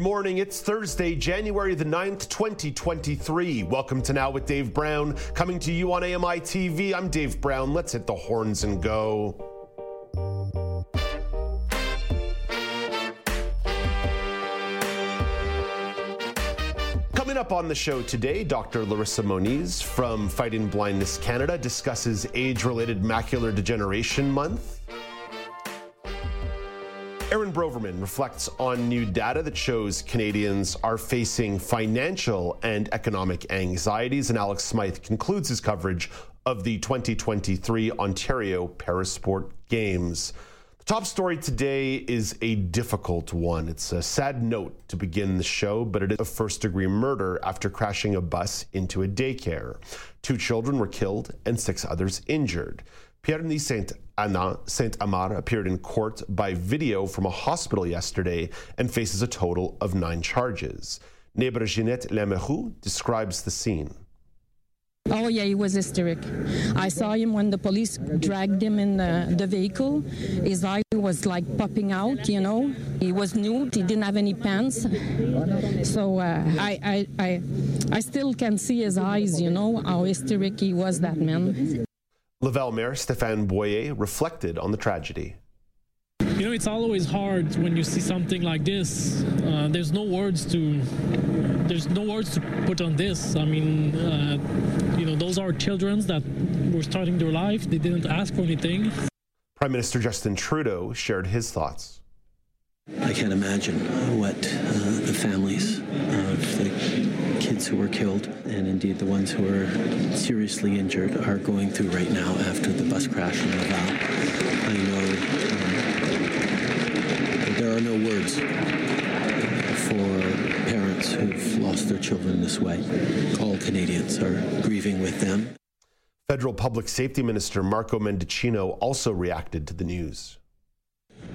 Morning. It's Thursday, January the 9th, 2023. Welcome to Now with Dave Brown, coming to you on AMI TV. I'm Dave Brown. Let's hit the horns and go. Coming up on the show today, Dr. Larissa Moniz from Fighting Blindness Canada discusses age related macular degeneration month. Aaron Broverman reflects on new data that shows Canadians are facing financial and economic anxieties, and Alex Smythe concludes his coverage of the 2023 Ontario Parasport Games. The top story today is a difficult one. It's a sad note to begin the show, but it is a first degree murder after crashing a bus into a daycare. Two children were killed and six others injured. Pierre Saint Anna Saint Amand appeared in court by video from a hospital yesterday and faces a total of nine charges. Neighbor Jeanette Lemerou describes the scene. Oh, yeah, he was hysteric. I saw him when the police dragged him in the, the vehicle. His eye was like popping out, you know. He was nude, he didn't have any pants. So uh, I, I, I, I still can see his eyes, you know, how hysteric he was, that man. Laval Mayor Stéphane Boyer reflected on the tragedy. You know, it's always hard when you see something like this. Uh, there's no words to there's no words to put on this. I mean, uh, you know, those are children that were starting their life. They didn't ask for anything. Prime Minister Justin Trudeau shared his thoughts. I can't imagine what uh, the families of the who were killed and indeed the ones who are seriously injured are going through right now after the bus crash in Laval. I know um, there are no words for parents who've lost their children this way. All Canadians are grieving with them. Federal Public Safety Minister Marco Mendicino also reacted to the news.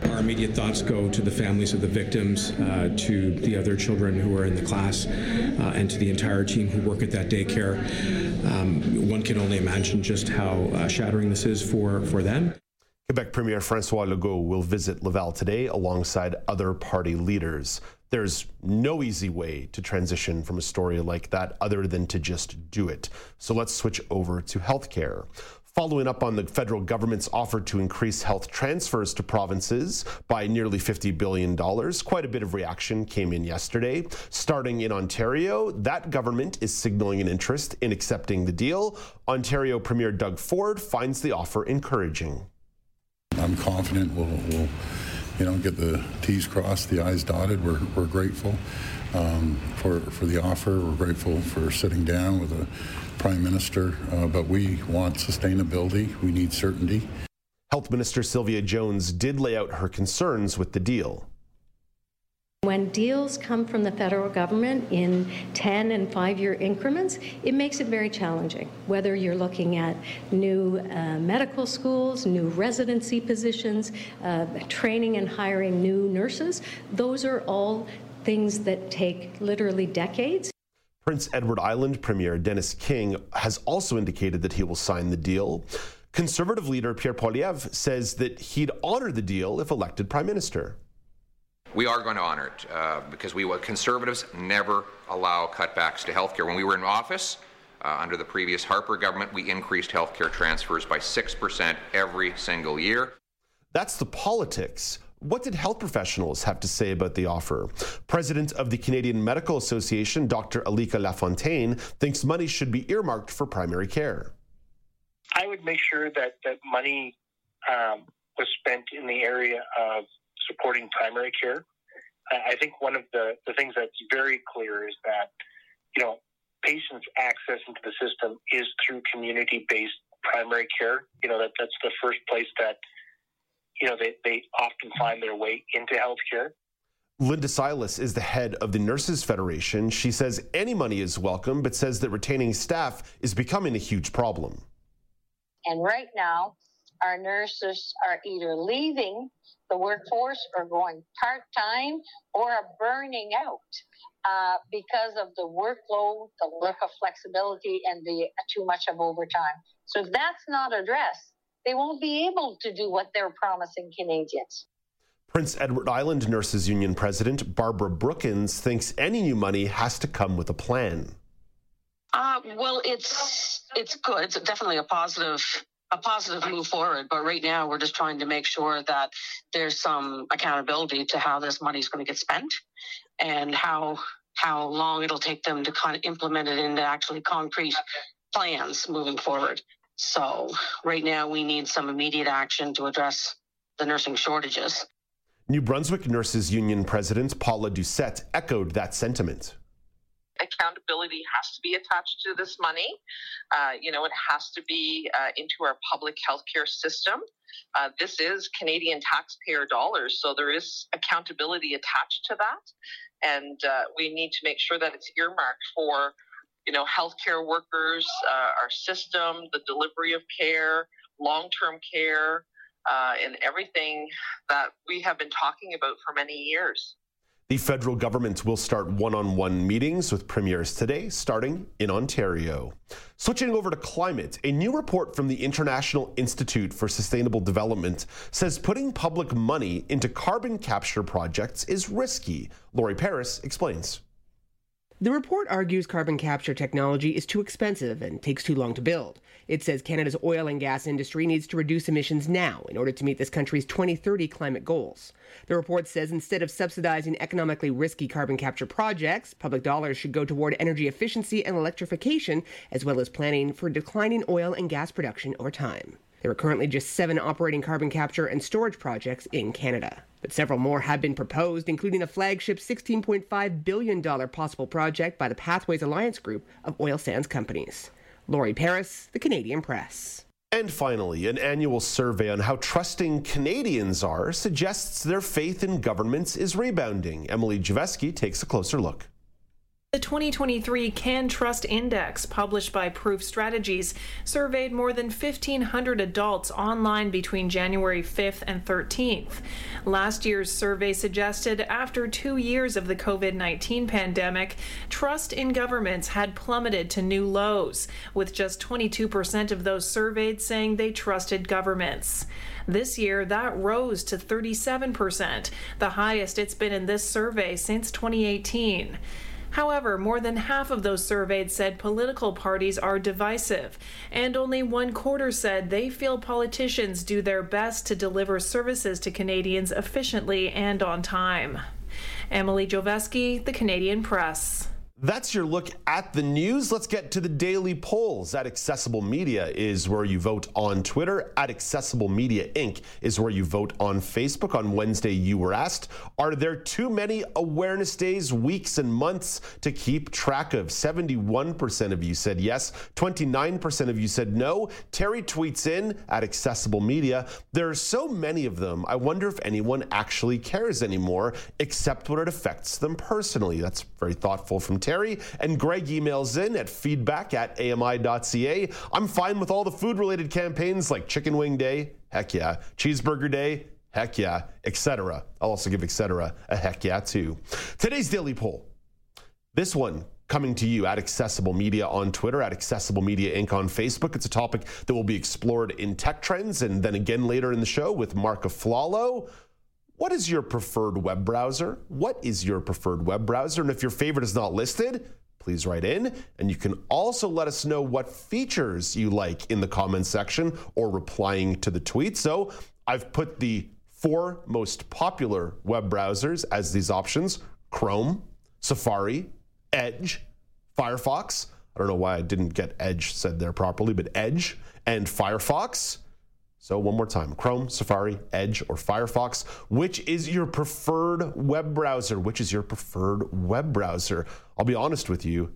Our immediate thoughts go to the families of the victims, uh, to the other children who are in the class, uh, and to the entire team who work at that daycare. Um, one can only imagine just how uh, shattering this is for, for them. Quebec Premier Francois Legault will visit Laval today alongside other party leaders. There's no easy way to transition from a story like that other than to just do it. So let's switch over to healthcare following up on the federal government's offer to increase health transfers to provinces by nearly $50 billion. Quite a bit of reaction came in yesterday. Starting in Ontario, that government is signaling an interest in accepting the deal. Ontario Premier Doug Ford finds the offer encouraging. I'm confident we'll, we'll you know, get the T's crossed, the I's dotted. We're, we're grateful um, for, for the offer. We're grateful for sitting down with the Prime Minister, uh, but we want sustainability. We need certainty. Health Minister Sylvia Jones did lay out her concerns with the deal. When deals come from the federal government in 10 and 5 year increments, it makes it very challenging. Whether you're looking at new uh, medical schools, new residency positions, uh, training and hiring new nurses, those are all things that take literally decades. Prince Edward Island Premier Dennis King has also indicated that he will sign the deal. Conservative leader Pierre Poilievre says that he'd honor the deal if elected prime minister. We are going to honor it uh, because we conservatives never allow cutbacks to healthcare. When we were in office, uh, under the previous Harper government, we increased healthcare transfers by 6% every single year. That's the politics. What did health professionals have to say about the offer? President of the Canadian Medical Association, Dr. Alika Lafontaine, thinks money should be earmarked for primary care. I would make sure that, that money um, was spent in the area of supporting primary care. I think one of the, the things that's very clear is that, you know, patients' access into the system is through community based primary care. You know, that, that's the first place that, you know, they, they often find their way into healthcare. Linda Silas is the head of the Nurses Federation. She says any money is welcome, but says that retaining staff is becoming a huge problem. And right now, our nurses are either leaving the workforce or going part time or are burning out uh, because of the workload, the lack of flexibility, and the too much of overtime. So if that's not addressed, they won't be able to do what they're promising Canadians. Prince Edward Island Nurses Union President Barbara Brookins thinks any new money has to come with a plan. Uh, well, it's it's good. It's definitely a positive a positive move forward. But right now, we're just trying to make sure that there's some accountability to how this money is going to get spent and how how long it'll take them to kind of implement it into actually concrete plans moving forward. So right now, we need some immediate action to address the nursing shortages. New Brunswick Nurses Union President Paula Doucette echoed that sentiment accountability has to be attached to this money. Uh, you know, it has to be uh, into our public healthcare system. Uh, this is Canadian taxpayer dollars, so there is accountability attached to that, and uh, we need to make sure that it's earmarked for, you know, healthcare workers, uh, our system, the delivery of care, long-term care. Uh, and everything that we have been talking about for many years. The federal government will start one on one meetings with premiers today, starting in Ontario. Switching over to climate, a new report from the International Institute for Sustainable Development says putting public money into carbon capture projects is risky. Lori Paris explains. The report argues carbon capture technology is too expensive and takes too long to build. It says Canada's oil and gas industry needs to reduce emissions now in order to meet this country's 2030 climate goals. The report says instead of subsidizing economically risky carbon capture projects, public dollars should go toward energy efficiency and electrification, as well as planning for declining oil and gas production over time. There are currently just seven operating carbon capture and storage projects in Canada. But several more have been proposed, including a flagship $16.5 billion possible project by the Pathways Alliance Group of oil sands companies. Laurie Paris, The Canadian Press. And finally, an annual survey on how trusting Canadians are suggests their faith in governments is rebounding. Emily Javeski takes a closer look. The 2023 Can Trust Index, published by Proof Strategies, surveyed more than 1,500 adults online between January 5th and 13th. Last year's survey suggested after two years of the COVID 19 pandemic, trust in governments had plummeted to new lows, with just 22% of those surveyed saying they trusted governments. This year, that rose to 37%, the highest it's been in this survey since 2018. However, more than half of those surveyed said political parties are divisive, and only one quarter said they feel politicians do their best to deliver services to Canadians efficiently and on time. Emily Joveski, The Canadian Press. That's your look at the news. Let's get to the daily polls. At Accessible Media is where you vote on Twitter. At Accessible Media Inc. is where you vote on Facebook. On Wednesday, you were asked, Are there too many awareness days, weeks, and months to keep track of? 71% of you said yes, 29% of you said no. Terry tweets in at Accessible Media, There are so many of them, I wonder if anyone actually cares anymore, except when it affects them personally. That's very thoughtful from Terry. And Greg emails in at feedback at ami.ca. I'm fine with all the food related campaigns like Chicken Wing Day, heck yeah, Cheeseburger Day, heck yeah, etc. I'll also give etc. a heck yeah too. Today's daily poll. This one coming to you at Accessible Media on Twitter, at Accessible Media Inc. on Facebook. It's a topic that will be explored in Tech Trends and then again later in the show with Mark Aflalo. What is your preferred web browser? What is your preferred web browser? And if your favorite is not listed, please write in. And you can also let us know what features you like in the comments section or replying to the tweet. So I've put the four most popular web browsers as these options Chrome, Safari, Edge, Firefox. I don't know why I didn't get Edge said there properly, but Edge and Firefox. So, one more time Chrome, Safari, Edge, or Firefox. Which is your preferred web browser? Which is your preferred web browser? I'll be honest with you,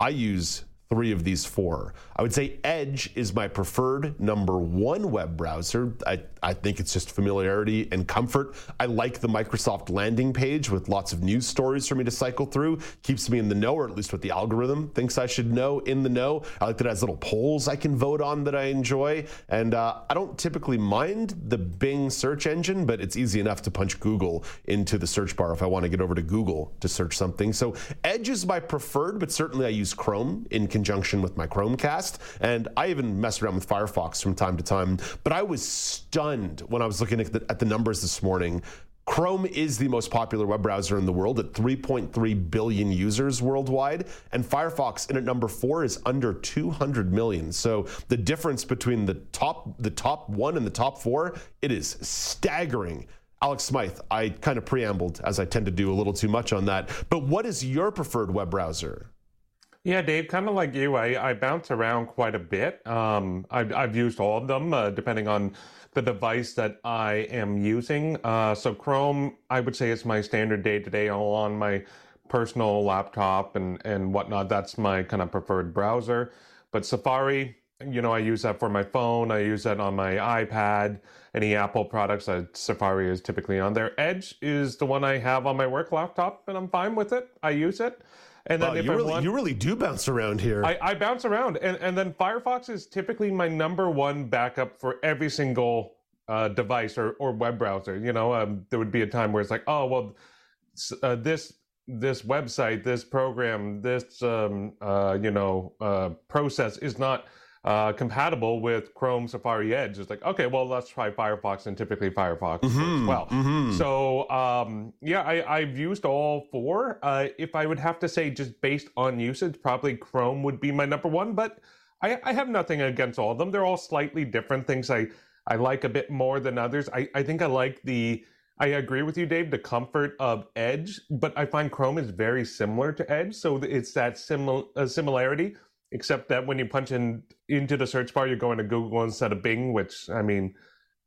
I use three of these four. I would say Edge is my preferred number one web browser. I, I think it's just familiarity and comfort. I like the Microsoft landing page with lots of news stories for me to cycle through. Keeps me in the know, or at least what the algorithm thinks I should know in the know. I like that it has little polls I can vote on that I enjoy. And uh, I don't typically mind the Bing search engine, but it's easy enough to punch Google into the search bar if I want to get over to Google to search something. So Edge is my preferred, but certainly I use Chrome in conjunction with my Chromecast. And I even mess around with Firefox from time to time. But I was stunned when I was looking at the, at the numbers this morning. Chrome is the most popular web browser in the world at 3.3 billion users worldwide, and Firefox in at number four is under 200 million. So the difference between the top the top one and the top four, it is staggering. Alex Smythe, I kind of preambled as I tend to do a little too much on that. But what is your preferred web browser? Yeah, Dave, kind of like you, I, I bounce around quite a bit. Um, I've, I've used all of them uh, depending on the device that I am using. Uh, so Chrome, I would say, is my standard day to day on my personal laptop and, and whatnot. That's my kind of preferred browser. But Safari, you know, I use that for my phone. I use that on my iPad. Any Apple products, uh, Safari is typically on there. Edge is the one I have on my work laptop, and I'm fine with it. I use it. And then wow, you, really, want, you really do bounce around here. I, I bounce around, and and then Firefox is typically my number one backup for every single uh, device or, or web browser. You know, um, there would be a time where it's like, oh well, uh, this this website, this program, this um, uh, you know uh, process is not uh, compatible with Chrome, Safari, Edge. It's like, okay, well, let's try Firefox, and typically Firefox mm-hmm, as well. Mm-hmm. So, um, yeah, I, have used all four. Uh, if I would have to say, just based on usage, probably Chrome would be my number one. But I, I have nothing against all of them. They're all slightly different things. I I like a bit more than others. I, I think I like the. I agree with you, Dave. The comfort of Edge, but I find Chrome is very similar to Edge, so it's that simil- uh, similarity except that when you punch in into the search bar, you're going to Google instead of Bing, which I mean,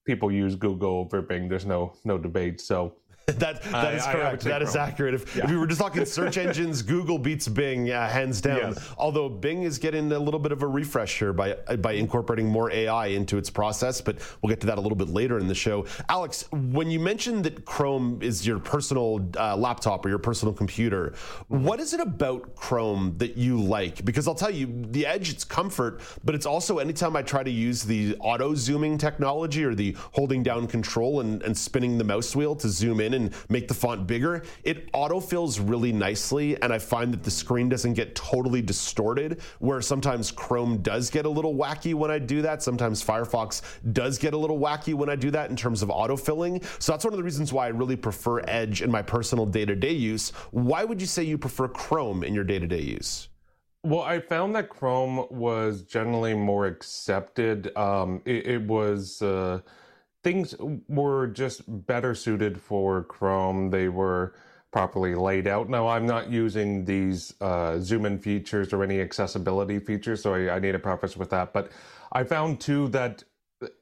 people use Google over Bing. There's no no debate. So that that I, is correct. That is accurate. If, yeah. if, we were just talking search engines, Google beats Bing uh, hands down. Yes. Although Bing is getting a little bit of a refresh here by by incorporating more AI into its process, but we'll get to that a little bit later in the show. Alex, when you mentioned that Chrome is your personal uh, laptop or your personal computer, what is it about Chrome that you like? Because I'll tell you, the Edge, it's comfort, but it's also anytime I try to use the auto zooming technology or the holding down control and, and spinning the mouse wheel to zoom in and make the font bigger, it autofills really nicely. And I find that the screen doesn't get totally distorted, where sometimes Chrome does get a little wacky when I do that. Sometimes Firefox does get a little wacky when I do that in terms of autofilling. So that's one of the reasons why I really prefer Edge in my personal day to day use. Why would you say you prefer Chrome in your day to day use? Well, I found that Chrome was generally more accepted. Um, it, it, was. Uh, things were just better suited for Chrome. They were properly laid out. Now, I'm not using these uh, zoom in features or any accessibility features, so I, I need a preface with that. But I found too that,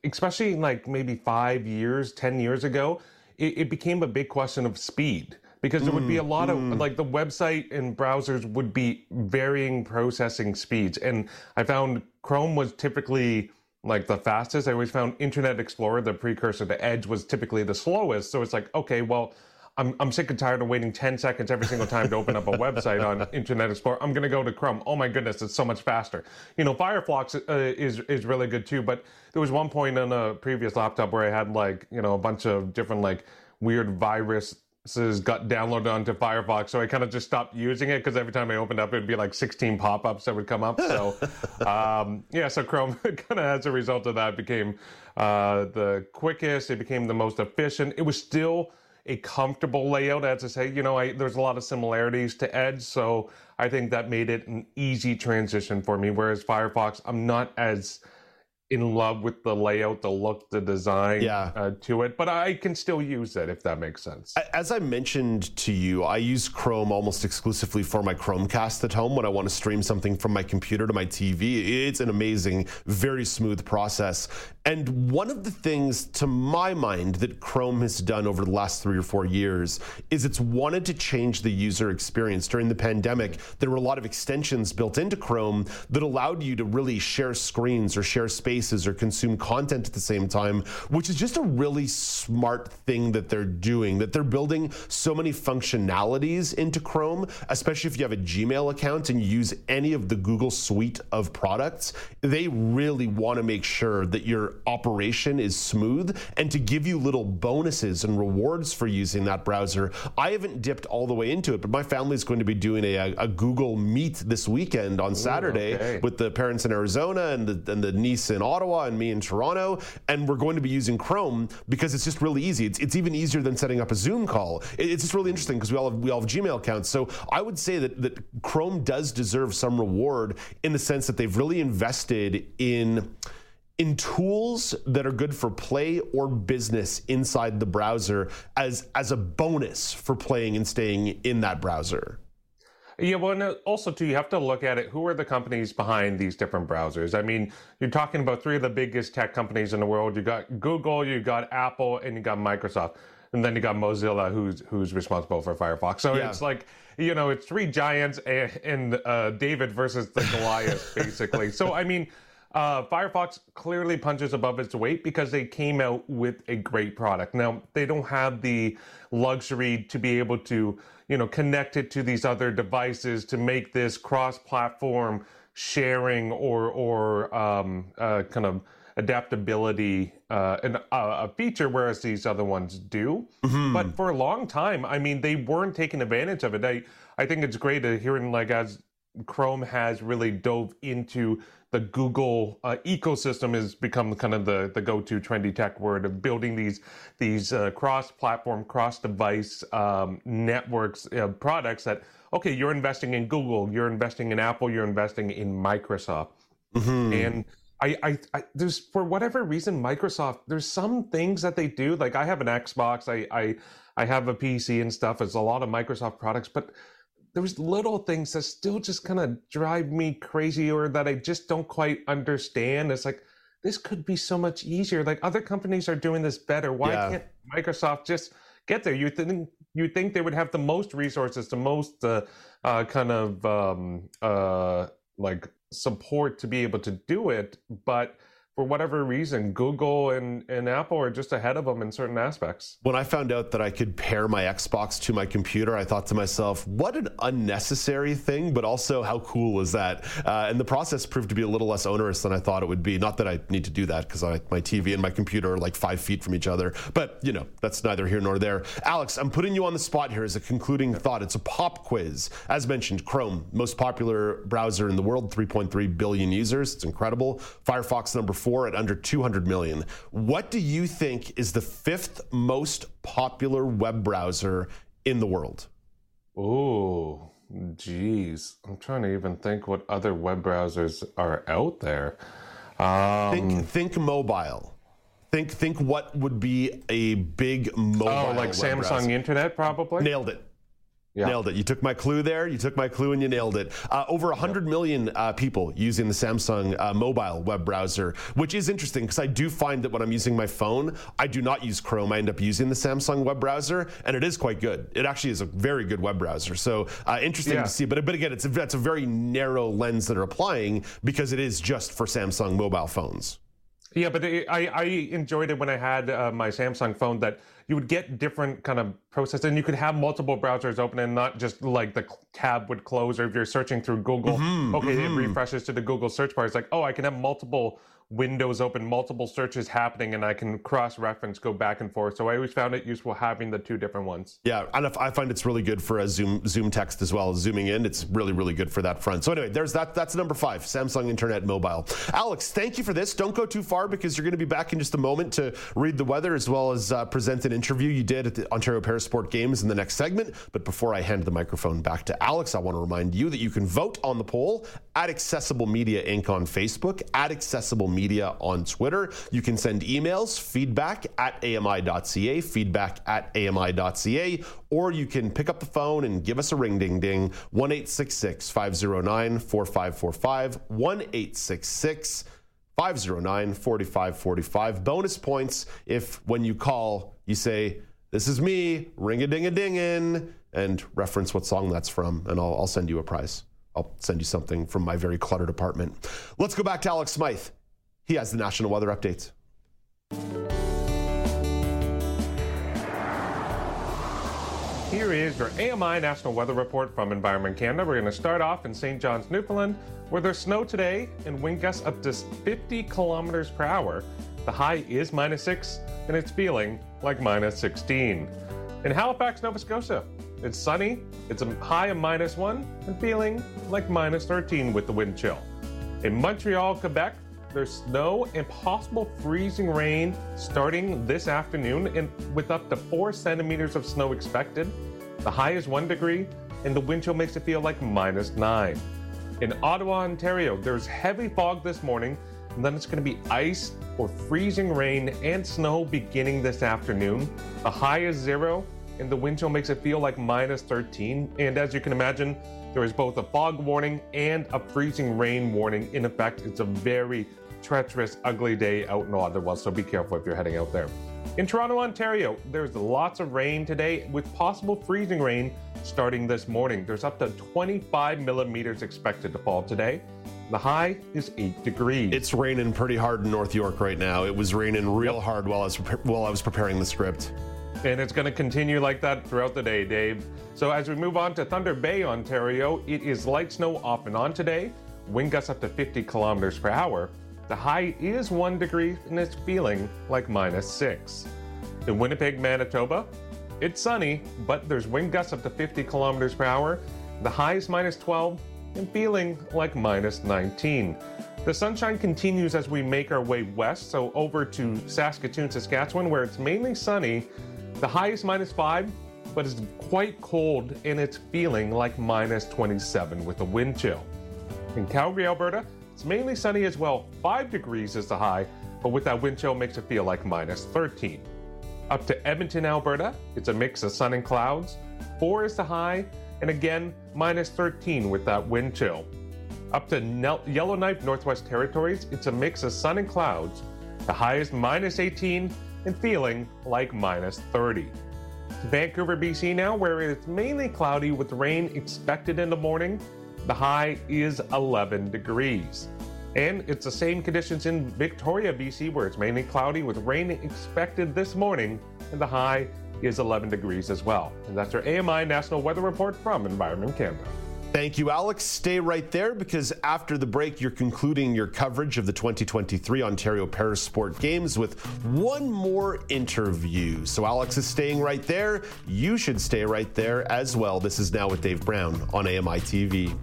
especially like maybe five years, 10 years ago, it, it became a big question of speed because there would be a lot mm, of like the website and browsers would be varying processing speeds and i found chrome was typically like the fastest. I always found Internet Explorer, the precursor to Edge, was typically the slowest. So it's like, okay, well, I'm, I'm sick and tired of waiting 10 seconds every single time to open up a website on Internet Explorer. I'm going to go to Chrome. Oh my goodness, it's so much faster. You know, Firefox uh, is is really good too. But there was one point on a previous laptop where I had like you know a bunch of different like weird virus got downloaded onto Firefox, so I kind of just stopped using it because every time I opened up, it'd be like 16 pop-ups that would come up. So, um, yeah, so Chrome kind of as a result of that became uh, the quickest. It became the most efficient. It was still a comfortable layout. As I say, you know, I, there's a lot of similarities to Edge, so I think that made it an easy transition for me. Whereas Firefox, I'm not as in love with the layout, the look, the design yeah. uh, to it, but I can still use it if that makes sense. As I mentioned to you, I use Chrome almost exclusively for my Chromecast at home when I want to stream something from my computer to my TV. It's an amazing, very smooth process. And one of the things, to my mind, that Chrome has done over the last three or four years is it's wanted to change the user experience. During the pandemic, there were a lot of extensions built into Chrome that allowed you to really share screens or share spaces or consume content at the same time, which is just a really smart thing that they're doing, that they're building so many functionalities into Chrome, especially if you have a Gmail account and you use any of the Google suite of products. They really want to make sure that your operation is smooth and to give you little bonuses and rewards for using that browser. I haven't dipped all the way into it, but my family is going to be doing a, a Google Meet this weekend on Saturday okay. with the parents in Arizona and the, and the niece in Ottawa and me in Toronto. And we're going to be using Chrome because it's just really easy. It's, it's even easier than setting up a Zoom call. It, it's just really interesting because we all have, we all have Gmail accounts. So I would say that, that Chrome does deserve some reward in the sense that they've really invested in in tools that are good for play or business inside the browser as as a bonus for playing and staying in that browser. Yeah, well, and also too, you have to look at it. Who are the companies behind these different browsers? I mean, you're talking about three of the biggest tech companies in the world. You got Google, you got Apple, and you got Microsoft, and then you got Mozilla, who's who's responsible for Firefox. So Yeah. it's like you know, it's three giants and, and uh, David versus the Goliath, basically. So I mean. Uh, Firefox clearly punches above its weight because they came out with a great product. Now they don't have the luxury to be able to, you know, connect it to these other devices to make this cross-platform sharing or or um, uh, kind of adaptability uh, an, uh, a feature, whereas these other ones do. But for a long time, I mean, they weren't taking advantage of it. I I think it's great to hearing like as Chrome has really dove into the Google uh, ecosystem has become kind of the, the go-to trendy tech word of building these these uh, cross-platform, cross-device um, networks uh, products that okay, you're investing in Google, you're investing in Apple, you're investing in Microsoft, and I, I, I there's for whatever reason Microsoft there's some things that they do like I have an Xbox, I I I have a PC and stuff. It's a lot of Microsoft products, but there's little things that still just kind of drive me crazy or that I just don't quite understand. It's like this could be so much easier. Like other companies are doing this better. Why Yeah. can't Microsoft just get there? You think you think they would have the most resources, the most uh, uh, kind of um, uh, like support to be able to do it, but for whatever reason, Google and, and Apple are just ahead of them in certain aspects. When I found out that I could pair my Xbox to my computer, I thought to myself, what an unnecessary thing, but also how cool is that? Uh, and the process proved to be a little less onerous than I thought it would be. Not that I need to do that because my TV and my computer are like five feet from each other, but you know, that's neither here nor there. Alex, I'm putting you on the spot here as a concluding thought. It's a pop quiz. As mentioned, Chrome, most popular browser in the world, 3.3 billion users. It's incredible. Firefox, number four at under 200 million. What do you think is the fifth most popular web browser in the world? Ooh, geez. I'm trying to even think what other web browsers are out there. Um, think, think mobile. Think, think what would be a big mobile. oh, like Samsung browser. Internet, probably? Nailed it. Yeah. Nailed it. You took my clue there. You took my clue and you nailed it. Uh, over 100 million uh, people using the Samsung uh, mobile web browser, which is interesting because I do find that when I'm using my phone, I do not use Chrome. I end up using the Samsung web browser, and it is quite good. It actually is a very good web browser. So uh, interesting Yeah. to see. But, but again, it's a, that's a very narrow lens that are applying because it is just for Samsung mobile phones. Yeah, but it, I, I enjoyed it when I had uh, my Samsung phone that you would get different kind of process and you could have multiple browsers open and not just like the tab would close or if you're searching through Google, Mhm, okay, mhm. it refreshes to the Google search bar. It's like, oh, I can have multiple windows open, multiple searches happening, and I can cross-reference, go back and forth. So I always found it useful having the two different ones. Yeah, and I find it's really good for a zoom zoom text as well. Zooming in, it's really really good for that front. So anyway, there's that. That's number five, Samsung Internet Mobile. Alex, thank you for this. Don't go too far because you're going to be back in just a moment to read the weather as well as uh, present an interview you did at the Ontario Parasport Games in the next segment. But before I hand the microphone back to Alex, I want to remind you that you can vote on the poll at Accessible Media Inc. on Facebook, at Accessible Media on Twitter. You can send emails, feedback at AMI.ca, feedback at AMI.ca, or you can pick up the phone and give us a ring ding ding 1 509 4545, 1 509 4545. Bonus points if when you call, you say, This is me, ring a ding a dingin, and reference what song that's from, and I'll, I'll send you a prize. I'll send you something from my very cluttered apartment. Let's go back to Alex Smythe. He has the national weather updates. Here is your AMI National Weather Report from Environment Canada. We're going to start off in St. John's, Newfoundland, where there's snow today and wind gusts up to 50 kilometers per hour. The high is minus 6, and it's feeling like minus 16. In Halifax, Nova Scotia, it's sunny, it's a high of minus 1, and feeling like minus 13 with the wind chill. In Montreal, Quebec, there's snow and possible freezing rain starting this afternoon, and with up to four centimeters of snow expected. The high is one degree, and the wind chill makes it feel like minus nine. In Ottawa, Ontario, there's heavy fog this morning, and then it's going to be ice or freezing rain and snow beginning this afternoon. The high is zero, and the wind chill makes it feel like minus 13. And as you can imagine, there is both a fog warning and a freezing rain warning in effect. It's a very treacherous, ugly day out in Ottawa, so be careful if you're heading out there. In Toronto, Ontario, there's lots of rain today with possible freezing rain starting this morning. There's up to 25 millimeters expected to fall today. The high is 8 degrees. It's raining pretty hard in North York right now. It was raining real yep. hard while I was while I was preparing the script. And it's going to continue like that throughout the day, Dave. So as we move on to Thunder Bay, Ontario, it is light snow off and on today. Wind gusts up to 50 kilometers per hour. The high is 1 degree and it's feeling like minus 6. In Winnipeg, Manitoba, it's sunny, but there's wind gusts up to 50 kilometers per hour. The high is minus 12 and feeling like minus 19. The sunshine continues as we make our way west, so over to Saskatoon, Saskatchewan, where it's mainly sunny. The high is minus 5, but it's quite cold and it's feeling like minus 27 with a wind chill. In Calgary, Alberta, it's mainly sunny as well. 5 degrees is the high, but with that wind chill makes it feel like minus 13. Up to Edmonton, Alberta, it's a mix of sun and clouds. 4 is the high, and again, minus 13 with that wind chill. Up to Yellowknife, Northwest Territories, it's a mix of sun and clouds. The high is minus 18 and feeling like minus 30. Vancouver, BC now, where it's mainly cloudy with rain expected in the morning the high is 11 degrees. And it's the same conditions in Victoria, BC, where it's mainly cloudy with rain expected this morning, and the high is 11 degrees as well. And that's our AMI National Weather Report from Environment Canada. Thank you, Alex. Stay right there because after the break, you're concluding your coverage of the 2023 Ontario Parasport Games with one more interview. So, Alex is staying right there. You should stay right there as well. This is Now with Dave Brown on AMI TV.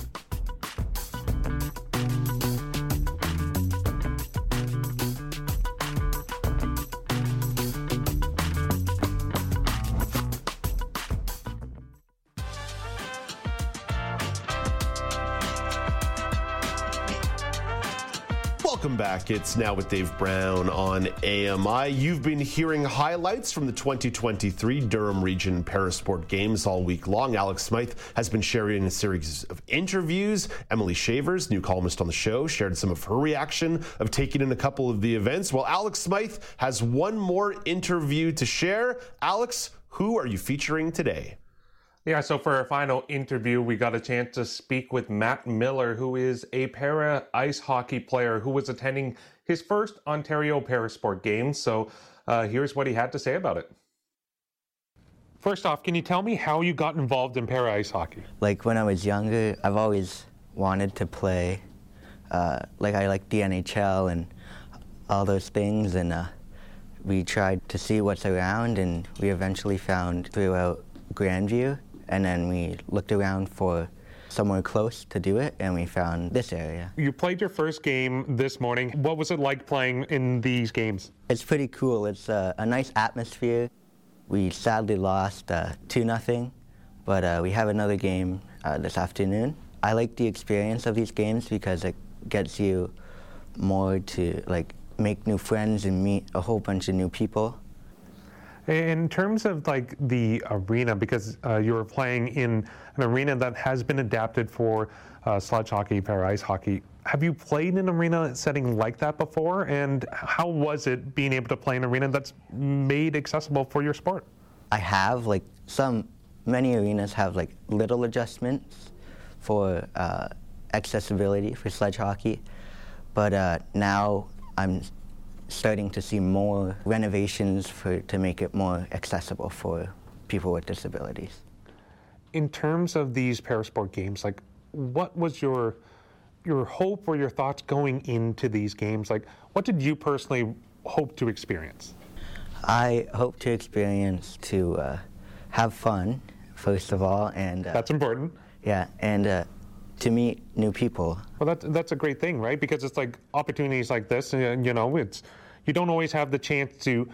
It's now with Dave Brown on AMI. You've been hearing highlights from the 2023 Durham Region Parasport Games all week long. Alex Smythe has been sharing a series of interviews. Emily Shavers, new columnist on the show, shared some of her reaction of taking in a couple of the events. Well, Alex Smythe has one more interview to share. Alex, who are you featuring today? Yeah, so for our final interview, we got a chance to speak with Matt Miller, who is a para ice hockey player who was attending his first Ontario Parasport Games. So uh, here's what he had to say about it. First off, can you tell me how you got involved in para ice hockey? Like when I was younger, I've always wanted to play. Uh, like I like the NHL and all those things, and uh, we tried to see what's around, and we eventually found throughout Grandview and then we looked around for somewhere close to do it, and we found this area. You played your first game this morning. What was it like playing in these games? It's pretty cool. It's uh, a nice atmosphere. We sadly lost uh, 2 nothing, but uh, we have another game uh, this afternoon. I like the experience of these games because it gets you more to like make new friends and meet a whole bunch of new people. In terms of like the arena, because uh, you were playing in an arena that has been adapted for uh, sledge hockey, para ice hockey, have you played in an arena setting like that before? And how was it being able to play in an arena that's made accessible for your sport? I have like some many arenas have like little adjustments for uh, accessibility for sledge hockey, but uh, now I'm starting to see more renovations for to make it more accessible for people with disabilities. In terms of these parasport games, like what was your your hope or your thoughts going into these games? Like what did you personally hope to experience? I hope to experience to uh, have fun first of all, and uh, that's important. Yeah, and uh, to meet new people. Well, that's that's a great thing, right? Because it's like opportunities like this, and you know, it's you don't always have the chance to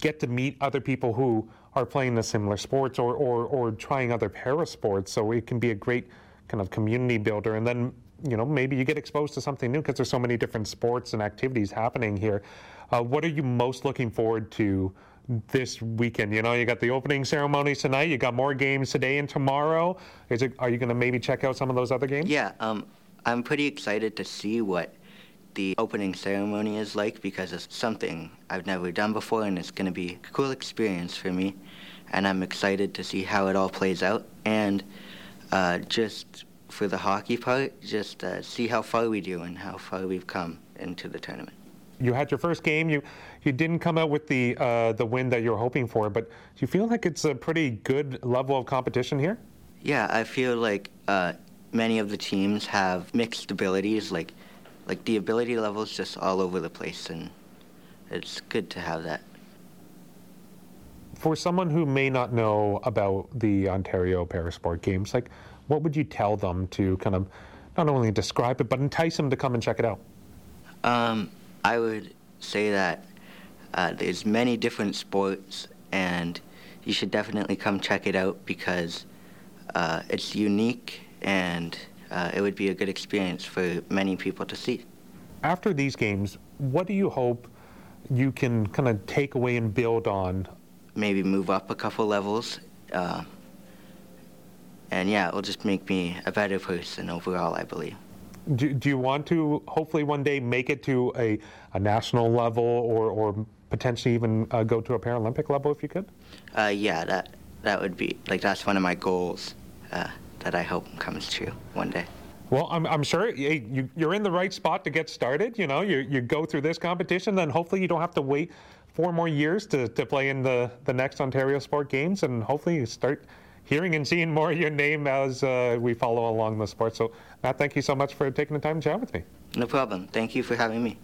get to meet other people who are playing the similar sports or or, or trying other para sports. So it can be a great kind of community builder, and then you know maybe you get exposed to something new because there's so many different sports and activities happening here. Uh, what are you most looking forward to this weekend? You know, you got the opening ceremonies tonight. You got more games today and tomorrow. Is it? Are you going to maybe check out some of those other games? Yeah, um, I'm pretty excited to see what the opening ceremony is like because it's something I've never done before, and it's going to be a cool experience for me. And I'm excited to see how it all plays out. And uh, just for the hockey part, just uh, see how far we do and how far we've come into the tournament you had your first game. You you didn't come out with the uh, the win that you were hoping for, but do you feel like it's a pretty good level of competition here? Yeah, I feel like uh, many of the teams have mixed abilities. Like like the ability level is just all over the place, and it's good to have that. For someone who may not know about the Ontario Parasport Games, like what would you tell them to kind of not only describe it but entice them to come and check it out? Um, I would say that uh, there's many different sports, and you should definitely come check it out because uh, it's unique and uh, it would be a good experience for many people to see. After these games, what do you hope you can kind of take away and build on? Maybe move up a couple levels. Uh, and yeah, it will just make me a better person overall, I believe do, do you want to hopefully one day make it to a, a national level or, or potentially even uh, go to a Paralympic level if you could? Uh, yeah, that that would be like that's one of my goals uh, that I hope comes true one day. Well, I'm, I'm sure you, you're in the right spot to get started. You know, you, you go through this competition, then hopefully you don't have to wait four more years to, to play in the, the next Ontario Sport Games, and hopefully you start hearing and seeing more of your name as uh, we follow along the sport. So, Matt, thank you so much for taking the time to chat with me. No problem. Thank you for having me.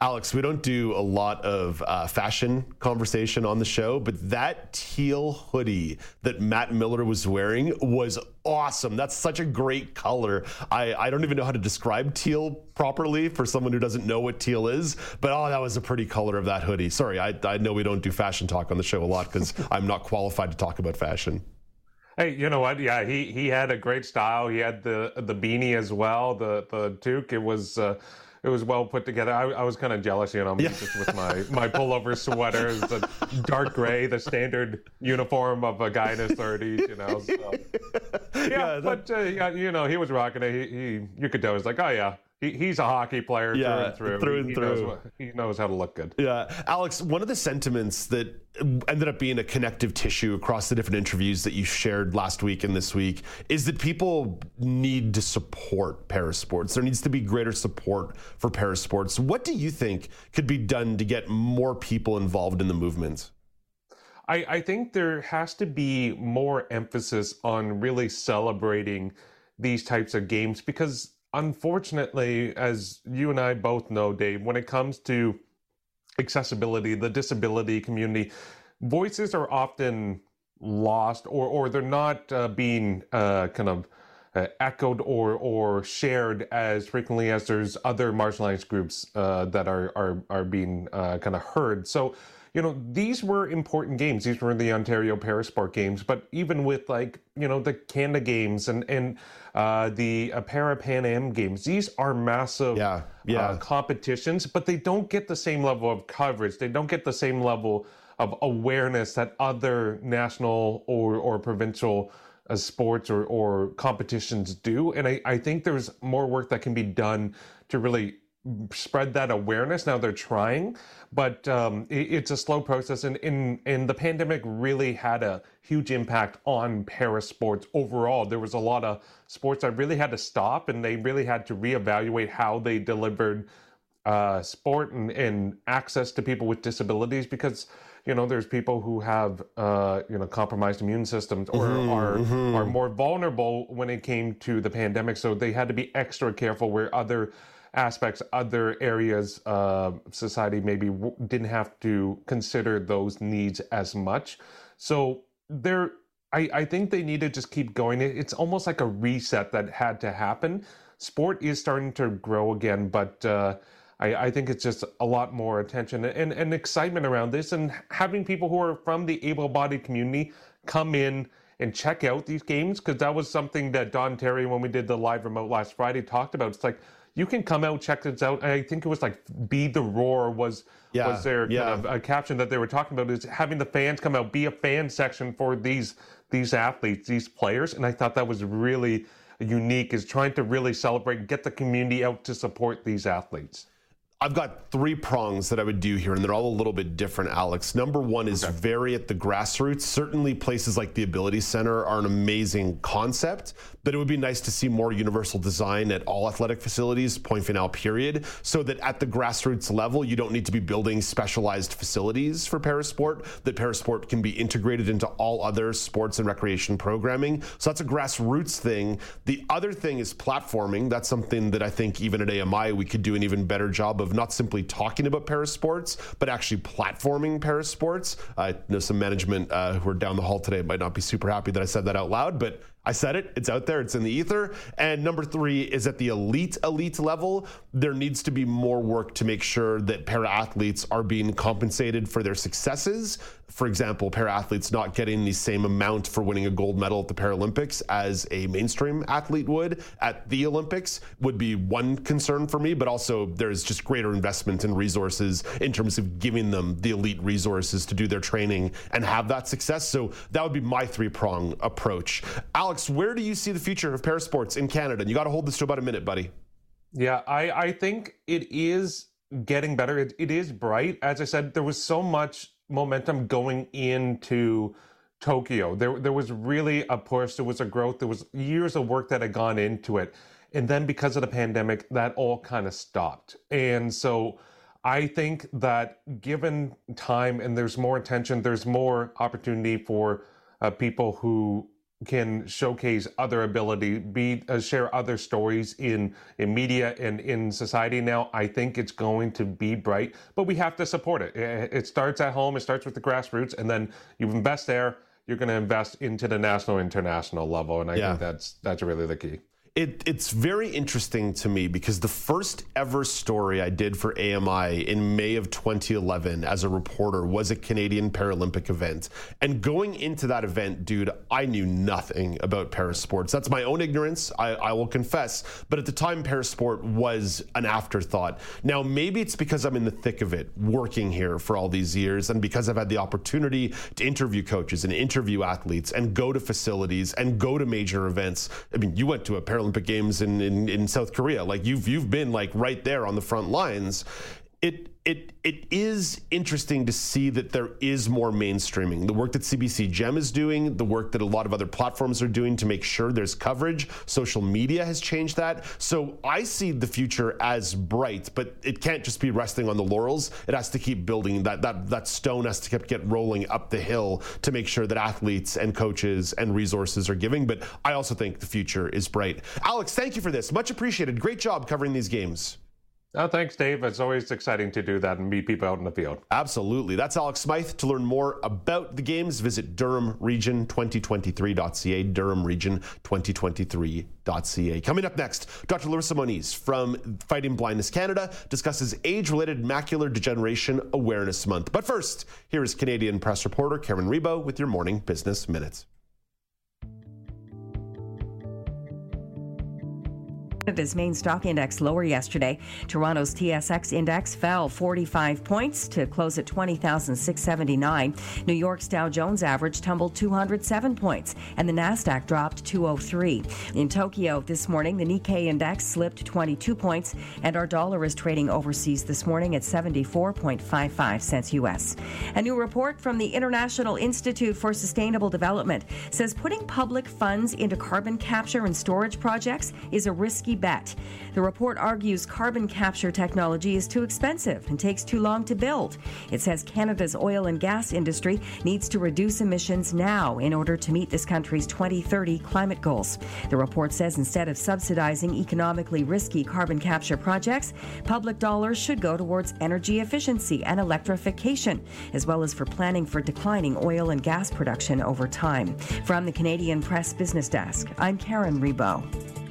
Alex, we don't do a lot of uh, fashion conversation on the show, but that teal hoodie that Matt Miller was wearing was awesome. That's such a great color. I, I don't even know how to describe teal properly for someone who doesn't know what teal is, but oh, that was a pretty color of that hoodie. Sorry, I, I know we don't do fashion talk on the show a lot because I'm not qualified to talk about fashion. Hey, you know what? Yeah, he he had a great style. He had the the beanie as well, the the Duke. It was. Uh, it was well put together. I, I was kind of jealous, you know, yeah. just with my my pullover sweaters, the dark gray, the standard uniform of a guy in his thirties, you know. So. Yeah, yeah that... but uh, you know, he was rocking it. He, he you could tell he's like, oh yeah, he, he's a hockey player yeah, through and through. Through and he, through. Knows what, he knows how to look good. Yeah. Alex, one of the sentiments that ended up being a connective tissue across the different interviews that you shared last week and this week is that people need to support parasports. There needs to be greater support for parasports. What do you think could be done to get more people involved in the movement? I, I think there has to be more emphasis on really celebrating these types of games because unfortunately, as you and I both know, Dave, when it comes to accessibility, the disability community, voices are often lost or, or they're not uh, being uh, kind of uh, echoed or, or shared as frequently as there's other marginalized groups uh, that are, are, are being uh, kind of heard. So you know, these were important games. These were the Ontario Parasport Games, but even with like, you know, the Canada Games and and uh, the uh, Para Pan Am Games, these are massive yeah, yeah. Uh, competitions, but they don't get the same level of coverage. They don't get the same level of awareness that other national or or provincial uh, sports or, or competitions do. And I, I think there's more work that can be done to really spread that awareness. Now they're trying, but um, it, it's a slow process. And, in and the pandemic really had a huge impact on para sports overall. There was a lot of sports that really had to stop and they really had to reevaluate how they delivered uh, sport and, and access to people with disabilities because you know there's people who have uh, you know compromised immune systems or mm-hmm, are mm-hmm. are more vulnerable when it came to the pandemic so they had to be extra careful where other aspects, other areas of society maybe didn't have to consider those needs as much. So there, I, I think they need to just keep going. It's almost like a reset that had to happen. Sport is starting to grow again, but uh, I, I, think it's just a lot more attention and, and excitement around this, and having people who are from the able-bodied community come in and check out these games because that was something that Don Terry, when we did the live remote last Friday, talked about. It's like you can come out check this out. I think it was like "Be the Roar" was yeah, was their yeah. kind of a caption that they were talking about is having the fans come out, be a fan section for these these athletes, these players, and I thought that was really unique. Is trying to really celebrate, and get the community out to support these athletes. I've got three prongs that I would do here, and they're all a little bit different, Alex. Number one is okay. very at the grassroots. Certainly, places like the Ability Center are an amazing concept, but it would be nice to see more universal design at all athletic facilities, point final period, so that at the grassroots level, you don't need to be building specialized facilities for parasport, that parasport can be integrated into all other sports and recreation programming. So that's a grassroots thing. The other thing is platforming. That's something that I think even at AMI we could do an even better job of of not simply talking about parasports, but actually platforming parasports. I know some management uh, who are down the hall today might not be super happy that I said that out loud, but I said it, it's out there, it's in the ether. And number three is at the elite, elite level, there needs to be more work to make sure that para athletes are being compensated for their successes. For example, para athletes not getting the same amount for winning a gold medal at the Paralympics as a mainstream athlete would at the Olympics would be one concern for me, but also there's just greater investment in resources in terms of giving them the elite resources to do their training and have that success. So that would be my three prong approach. Alex, where do you see the future of parasports in Canada? And you got to hold this to about a minute, buddy. Yeah, I, I think it is getting better. It, it is bright. As I said, there was so much momentum going into Tokyo. There, there was really a push. There was a growth. There was years of work that had gone into it. And then because of the pandemic, that all kind of stopped. And so I think that given time and there's more attention, there's more opportunity for uh, people who can showcase other ability, be uh, share other stories in in media and in society. Now, I think it's going to be bright, but we have to support it. It starts at home. It starts with the grassroots, and then you invest there. You're going to invest into the national, international level, and I yeah. think that's that's really the key. It, it's very interesting to me because the first ever story I did for AMI in May of 2011 as a reporter was a Canadian Paralympic event. And going into that event, dude, I knew nothing about parasports. That's my own ignorance, I, I will confess. But at the time, parasport was an afterthought. Now, maybe it's because I'm in the thick of it, working here for all these years, and because I've had the opportunity to interview coaches and interview athletes and go to facilities and go to major events. I mean, you went to a Paralympic Olympic Games in, in, in South Korea. Like you've you've been like right there on the front lines. It it it is interesting to see that there is more mainstreaming. The work that CBC Gem is doing, the work that a lot of other platforms are doing to make sure there's coverage. Social media has changed that. So I see the future as bright, but it can't just be resting on the laurels. It has to keep building. That that that stone has to keep get rolling up the hill to make sure that athletes and coaches and resources are giving. But I also think the future is bright. Alex, thank you for this. Much appreciated. Great job covering these games. Oh, thanks, Dave. It's always exciting to do that and meet people out in the field. Absolutely. That's Alex Smythe. To learn more about the games, visit DurhamRegion2023.ca, DurhamRegion2023.ca. Coming up next, Dr. Larissa Moniz from Fighting Blindness Canada discusses age related macular degeneration awareness month. But first, here is Canadian press reporter Karen Rebo with your morning business minutes. Canada's main stock index lower yesterday. Toronto's TSX index fell 45 points to close at 20,679. New York's Dow Jones average tumbled 207 points, and the Nasdaq dropped 203. In Tokyo this morning, the Nikkei index slipped 22 points, and our dollar is trading overseas this morning at 74.55 cents US. A new report from the International Institute for Sustainable Development says putting public funds into carbon capture and storage projects is a risky bet. The report argues carbon capture technology is too expensive and takes too long to build. It says Canada's oil and gas industry needs to reduce emissions now in order to meet this country's 2030 climate goals. The report says instead of subsidizing economically risky carbon capture projects, public dollars should go towards energy efficiency and electrification, as well as for planning for declining oil and gas production over time. From the Canadian Press Business Desk, I'm Karen Rebo.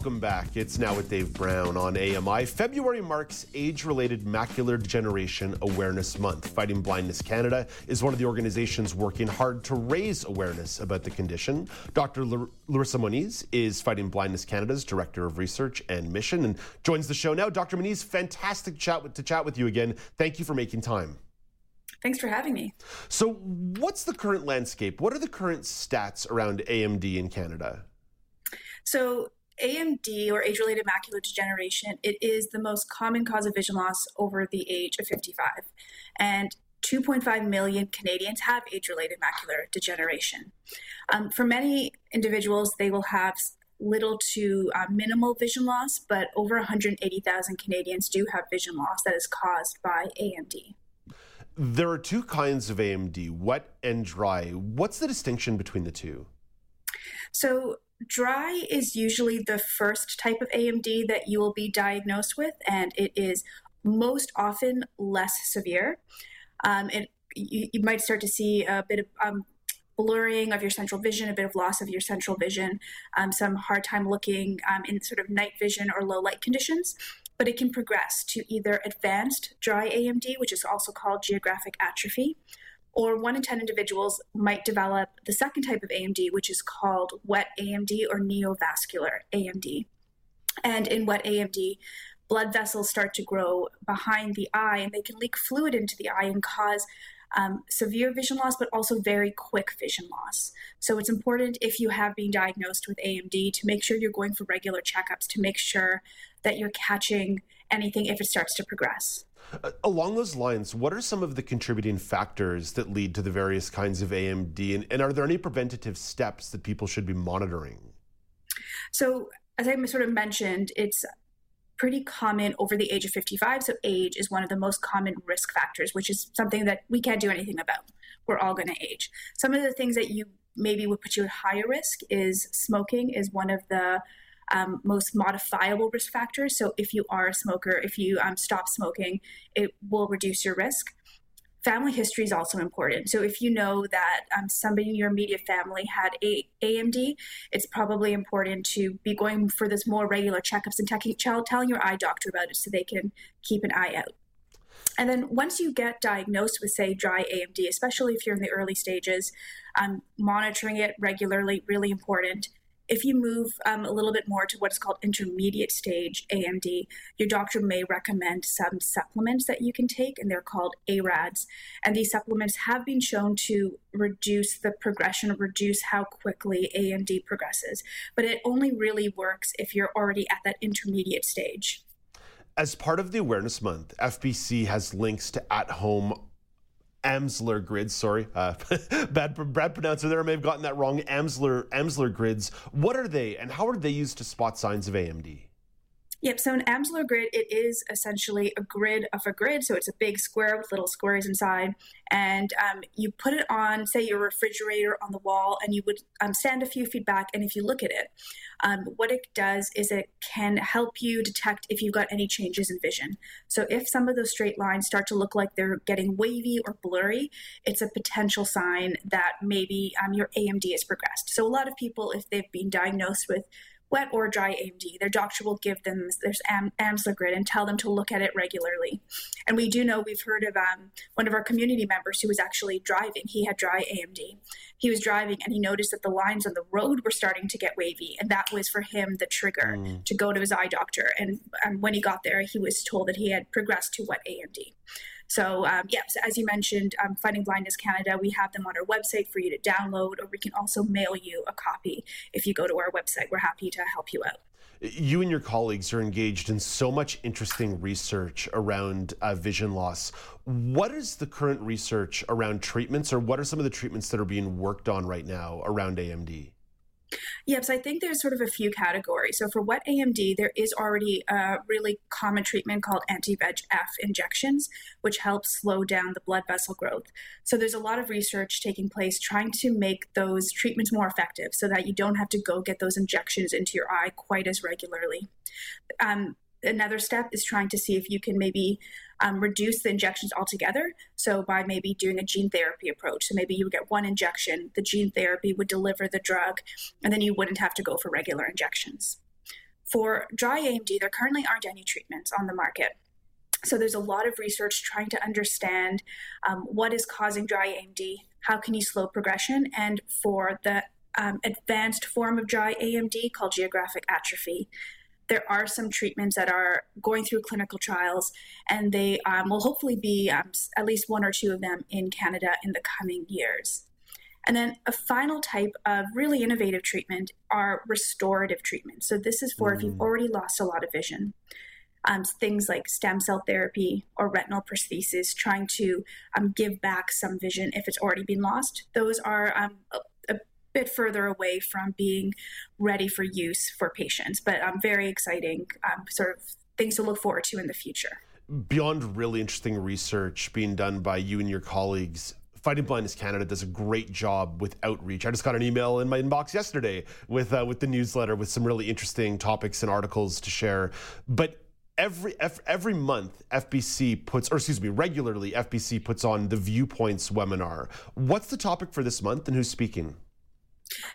Welcome back. It's now with Dave Brown on AMI. February marks Age Related Macular Degeneration Awareness Month. Fighting Blindness Canada is one of the organizations working hard to raise awareness about the condition. Dr. Larissa Moniz is Fighting Blindness Canada's Director of Research and Mission and joins the show now. Dr. Moniz, fantastic chat with, to chat with you again. Thank you for making time. Thanks for having me. So, what's the current landscape? What are the current stats around AMD in Canada? So, AMD or age-related macular degeneration, it is the most common cause of vision loss over the age of 55. And 2.5 million Canadians have age-related macular degeneration. Um, for many individuals, they will have little to uh, minimal vision loss, but over 180,000 Canadians do have vision loss that is caused by AMD. There are two kinds of AMD, wet and dry. What's the distinction between the two? So, dry is usually the first type of AMD that you will be diagnosed with, and it is most often less severe. Um, it, you, you, might start to see a bit of um, blurring of your central vision, a bit of loss of your central vision, um, some hard time looking um, in sort of night vision or low light conditions. But it can progress to either advanced dry AMD, which is also called geographic atrophy, or one in 10 individuals might develop the second type of AMD, which is called wet AMD or neovascular AMD. And in wet AMD, blood vessels start to grow behind the eye and they can leak fluid into the eye and cause um, severe vision loss, but also very quick vision loss. So it's important if you have been diagnosed with AMD to make sure you're going for regular checkups to make sure that you're catching anything if it starts to progress. Uh, along those lines, what are some of the contributing factors that lead to the various kinds of AMD? And, and, are there any preventative steps that people should be monitoring? So, as I sort of mentioned, it's pretty common over the age of 55. So, age is one of the most common risk factors, which is something that we can't do anything about. We're all going to age. Some of the things that you maybe would put you at higher risk is smoking, is one of the um, most modifiable risk factors. So if you are a smoker, if you um, stop smoking, it will reduce your risk. Family history is also important. So if you know that um, somebody in your immediate family had a- AMD, it's probably important to be going for this more regular checkups and te- telling your eye doctor about it so they can keep an eye out. And then once you get diagnosed with, say, dry AMD, especially if you're in the early stages, um, monitoring it regularly really important. If you move um, a little bit more to what is called intermediate stage AMD, your doctor may recommend some supplements that you can take, and they're called AREDS. And these supplements have been shown to reduce the progression, reduce how quickly AMD progresses. But it only really works if you're already at that intermediate stage. As part of the Awareness Month, FBC has links to at home Amsler grids. Sorry, uh, bad, bad pronouncer there. I may have gotten that wrong. Amsler Amsler grids. What are they, and how are they used to spot signs of AMD? Yep. So an Amsler grid, it is essentially a grid of a grid. So it's a big square with little squares inside, and um, you put it on, say, your refrigerator on the wall, and you would um, stand a few feet back. And if you look at it, um, what it does is it can help you detect if you've got any changes in vision. So if some of those straight lines start to look like they're getting wavy or blurry, it's a potential sign that maybe um, your AMD has progressed. So a lot of people, if they've been diagnosed with wet or dry AMD, their doctor will give them this Am- Amsler grid and tell them to look at it regularly. And we do know we've heard of um, one of our community members who was actually driving. He had dry AMD. He was driving and he noticed that the lines on the road were starting to get wavy, and that was for him the trigger mm. to go to his eye doctor. And um, when he got there, he was told that he had progressed to wet AMD. So, um, yes, as you mentioned, um, Fighting Blindness Canada, we have them on our website for you to download, or we can also mail you a copy if you go to our website. We're happy to help you out. You and your colleagues are engaged in so much interesting research around uh, vision loss. What is the current research around treatments, or what are some of the treatments that are being worked on right now around AMD? Yep. So I think there's sort of a few categories. So for wet AMD, there is already a really common treatment called anti-VEGF injections, which helps slow down the blood vessel growth. So there's a lot of research taking place trying to make those treatments more effective so that you don't have to go get those injections into your eye quite as regularly. Um, another step is trying to see if you can maybe um, reduce the injections altogether. So, by maybe doing a gene therapy approach. So, maybe you would get one injection, the gene therapy would deliver the drug, and then you wouldn't have to go for regular injections. For dry AMD, there currently aren't any treatments on the market. So, there's a lot of research trying to understand um, what is causing dry AMD, how can you slow progression, and for the um, advanced form of dry AMD called geographic atrophy there are some treatments that are going through clinical trials, and they um, will hopefully be um, at least one or two of them in Canada in the coming years. And then a final type of really innovative treatment are restorative treatments. So this is for mm. if you've mm. already lost a lot of vision. Um, things like stem cell therapy or retinal prosthesis, trying to um, give back some vision if it's already been lost. Those are um, bit further away from being ready for use for patients, but um, very exciting um, sort of things to look forward to in the future. Beyond really interesting research being done by you and your colleagues, Fighting Blindness Canada does a great job with outreach. I just got an email in my inbox yesterday with uh, with the newsletter with some really interesting topics and articles to share. But every every month FBC puts or excuse me regularly FBC puts on the Viewpoints webinar. What's the topic for this month and who's speaking?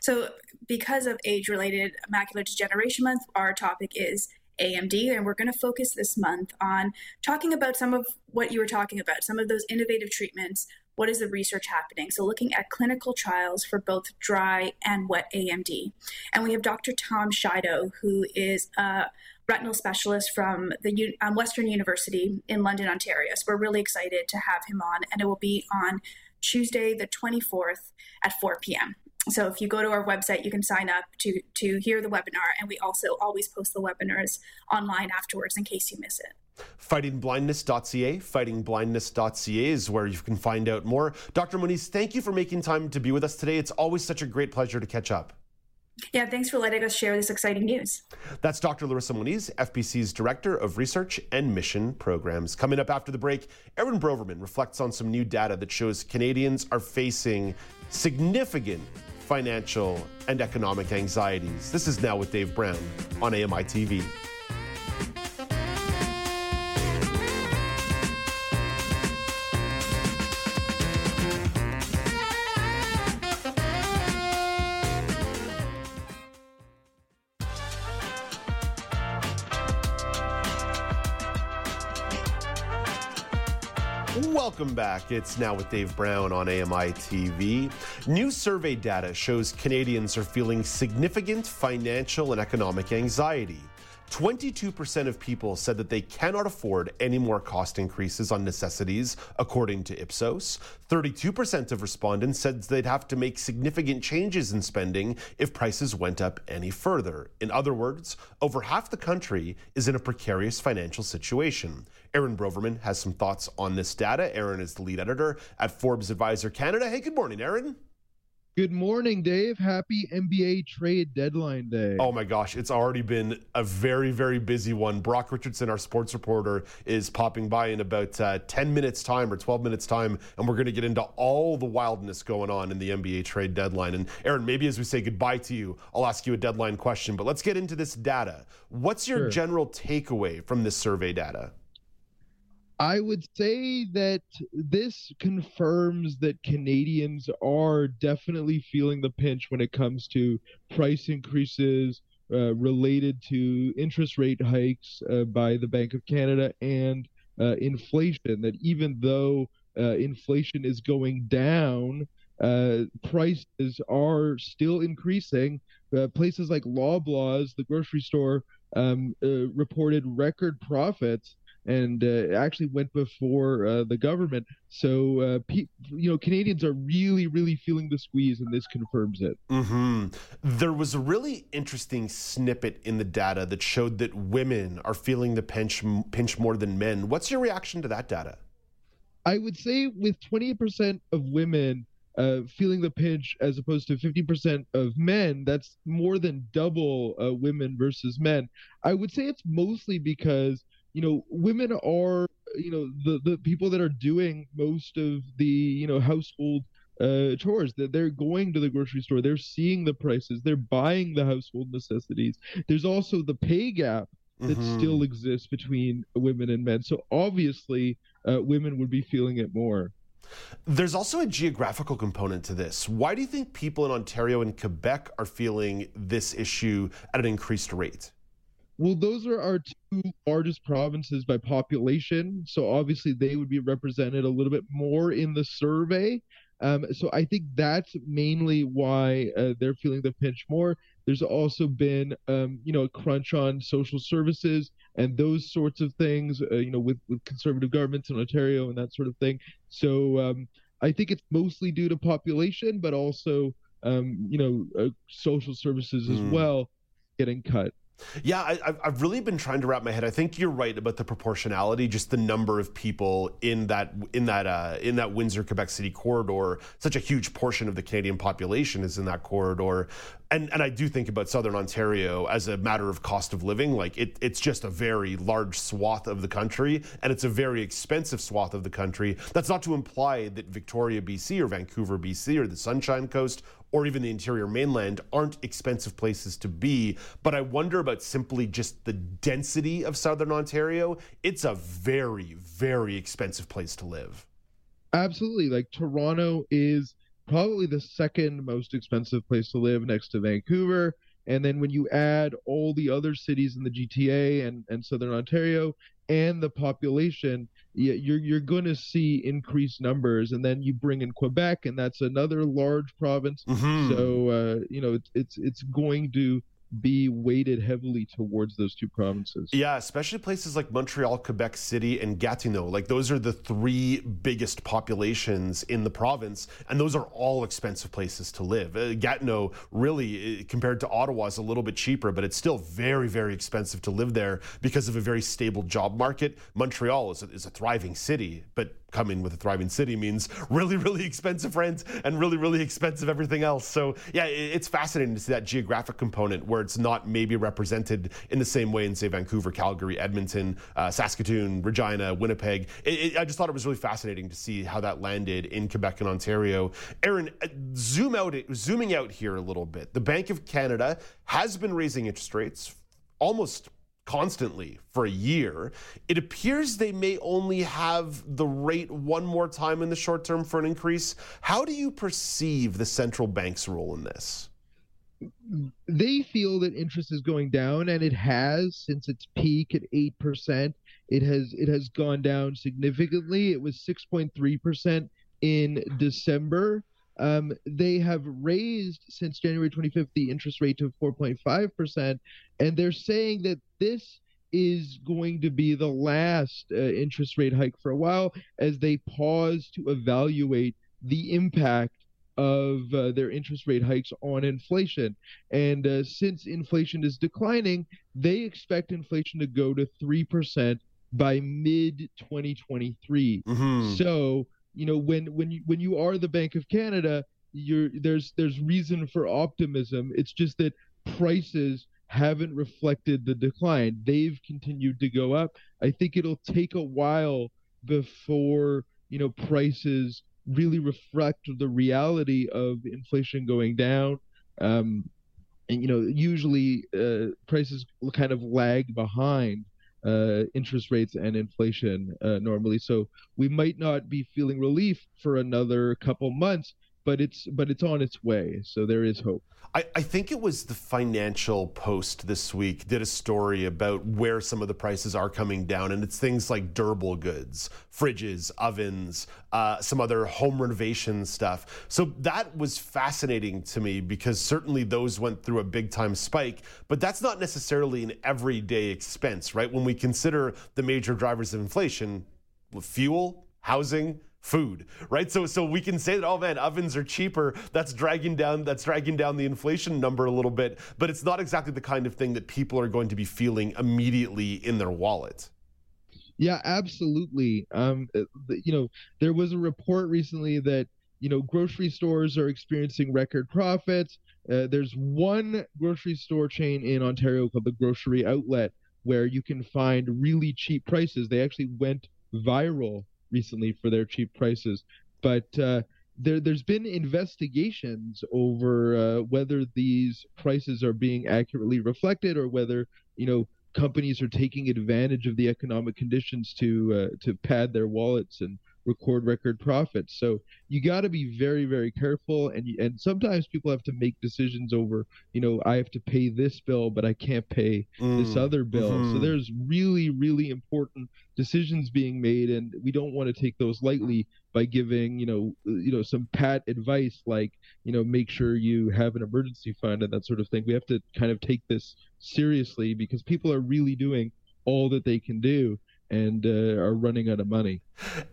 So, because of age related macular degeneration month, our topic is AMD, and we're going to focus this month on talking about some of what you were talking about, some of those innovative treatments. What is the research happening? So, looking at clinical trials for both dry and wet AMD. And we have Dr. Tom Sheidow, who is a retinal specialist from the um, Western University in London, Ontario. So, we're really excited to have him on, and it will be on Tuesday, the 24th at 4 p.m. So if you go to our website, you can sign up to to hear the webinar, and we also always post the webinars online afterwards in case you miss it. Fightingblindness.ca. Fightingblindness.ca is where you can find out more. Dr. Moniz, thank you for making time to be with us today. It's always such a great pleasure to catch up. Yeah, thanks for letting us share this exciting news. That's Dr. Larissa Moniz, FBC's Director of Research and Mission Programs. Coming up after the break, Aaron Broverman reflects on some new data that shows Canadians are facing significant financial, and economic anxieties. This is Now with Dave Brown on AMI TV. Welcome back. It's now with Dave Brown on AMI TV. New survey data shows Canadians are feeling significant financial and economic anxiety. 22% of people said that they cannot afford any more cost increases on necessities, according to Ipsos. 32% of respondents said they'd have to make significant changes in spending if prices went up any further. In other words, over half the country is in a precarious financial situation. Aaron Broverman has some thoughts on this data. Aaron is the lead editor at Forbes Advisor Canada. Hey, good morning, Aaron. Good morning, Dave. Happy NBA trade deadline day. Oh my gosh, it's already been a very, very busy one. Brock Richardson, our sports reporter, is popping by in about uh, 10 minutes' time or 12 minutes' time, and we're going to get into all the wildness going on in the NBA trade deadline. And Aaron, maybe as we say goodbye to you, I'll ask you a deadline question, but let's get into this data. What's your Sure. general takeaway from this survey data? I would say that this confirms that Canadians are definitely feeling the pinch when it comes to price increases uh, related to interest rate hikes uh, by the Bank of Canada and uh, inflation. That even though uh, inflation is going down, uh, prices are still increasing. Uh, places like Loblaws, the grocery store, um, reported record profits and uh, actually went before uh, the government. So, uh, pe- you know, Canadians are really, really feeling the squeeze, and this confirms it. hmm There was a really interesting snippet in the data that showed that women are feeling the pinch, pinch more than men. What's your reaction to that data? I would say with 28% of women uh, feeling the pinch as opposed to 50% of men, that's more than double uh, women versus men. I would say it's mostly because, you know, women are, you know, the, the people that are doing most of the, you know, household uh, chores that they're going to the grocery store, they're seeing the prices, they're buying the household necessities. There's also the pay gap that Mhm. still exists between women and men. So obviously, uh, women would be feeling it more. There's also a geographical component to this. Why do you think people in Ontario and Quebec are feeling this issue at an increased rate? Well, those are our two largest provinces by population. So obviously, they would be represented a little bit more in the survey. Um, so I think that's mainly why uh, they're feeling the pinch more. There's also been, um, you know, a crunch on social services and those sorts of things, uh, you know, with, with conservative governments in Ontario and that sort of thing. So um, I think it's mostly due to population, but also, um, you know, uh, social services as Mm. well getting cut. Yeah, I, I've- I've really been trying to wrap my head. I think you're right about the proportionality, just the number of people in that in that uh, in that Windsor Quebec City corridor. Such a huge portion of the Canadian population is in that corridor, and and I do think about Southern Ontario as a matter of cost of living. Like it, it's just a very large swath of the country, and it's a very expensive swath of the country. That's not to imply that Victoria, BC, or Vancouver, BC, or the Sunshine Coast or even the interior mainland aren't expensive places to be. But I wonder about simply just the density of southern Ontario. It's a very, very expensive place to live. Absolutely. Like Toronto is probably the second most expensive place to live next to Vancouver. And then when you add all the other cities in the GTA and, and Southern Ontario and the population, you're you're going to see increased numbers. And then you bring in Quebec, and that's another large province. Mhm. So uh, you know it's it's it's going to be weighted heavily towards those two provinces. Yeah, especially places like Montreal, Quebec City, and Gatineau. Like those are the three biggest populations in the province, and those are all expensive places to live. Uh, Gatineau, really, compared to Ottawa, is a little bit cheaper, but it's still very, very expensive to live there because of a very stable job market. Montreal is a, is a thriving city, but coming with a thriving city means really, really expensive rent and really, really expensive everything else. So, yeah, it's fascinating to see that geographic component where it's not maybe represented in the same way in, say, Vancouver, Calgary, Edmonton, uh, Saskatoon, Regina, Winnipeg. It, it, I just thought it was really fascinating to see how that landed in Quebec and Ontario. Aaron, uh, zoom out, zooming out here a little bit. The Bank of Canada has been raising interest rates almost constantly for a year. It appears they may only have the rate one more time in the short term for an increase. How do you perceive the central bank's role in this? they feel that interest is going down and it has since its peak at 8% it has it has gone down significantly it was 6.3% in december um, they have raised since january 25th the interest rate to 4.5% and they're saying that this is going to be the last uh, interest rate hike for a while as they pause to evaluate the impact of uh, their interest rate hikes on inflation. And uh, since inflation is declining, they expect inflation to go to 3% by mid 2023. Mhm. So, you know, when when you when you are the Bank of Canada, you're there's there's reason for optimism. It's just that prices haven't reflected the decline. They've continued to go up. I think it'll take a while before you know prices really reflect the reality of inflation going down. Um, and you know, usually uh, prices kind of lag behind uh, interest rates and inflation uh, normally. So we might not be feeling relief for another couple months, but it's but it's on its way. So there is hope. I, I, think it was the Financial Post this week did a story about where some of the prices are coming down, and it's things like durable goods, fridges, ovens, uh, some other home renovation stuff. So that was fascinating to me because certainly those went through a big time spike, but that's not necessarily an everyday expense, right? When we consider the major drivers of inflation, fuel, housing, food, right? So so we can say that oh man, ovens are cheaper. That's dragging down that's dragging down the inflation number a little bit, but it's not exactly the kind of thing that people are going to be feeling immediately in their wallet. Yeah, absolutely. Um, uh, you know, there was a report recently that you know grocery stores are experiencing record profits. Uh, there's one grocery store chain in Ontario called the Grocery Outlet where you can find really cheap prices. They actually went viral recently for their cheap prices. But uh, there, there's been investigations over uh, whether these prices are being accurately reflected or whether you know companies are taking advantage of the economic conditions to uh, to pad their wallets and record record profits. So you got to be very very careful and and sometimes people have to make decisions over, you know, I have to pay this bill but I can't pay mm. this other bill. Mm-hmm. So there's really really important decisions being made and we don't want to take those lightly by giving, you know, you know some pat advice like, you know, make sure you have an emergency fund and that sort of thing. We have to kind of take this seriously because people are really doing all that they can do and uh, are running out of money.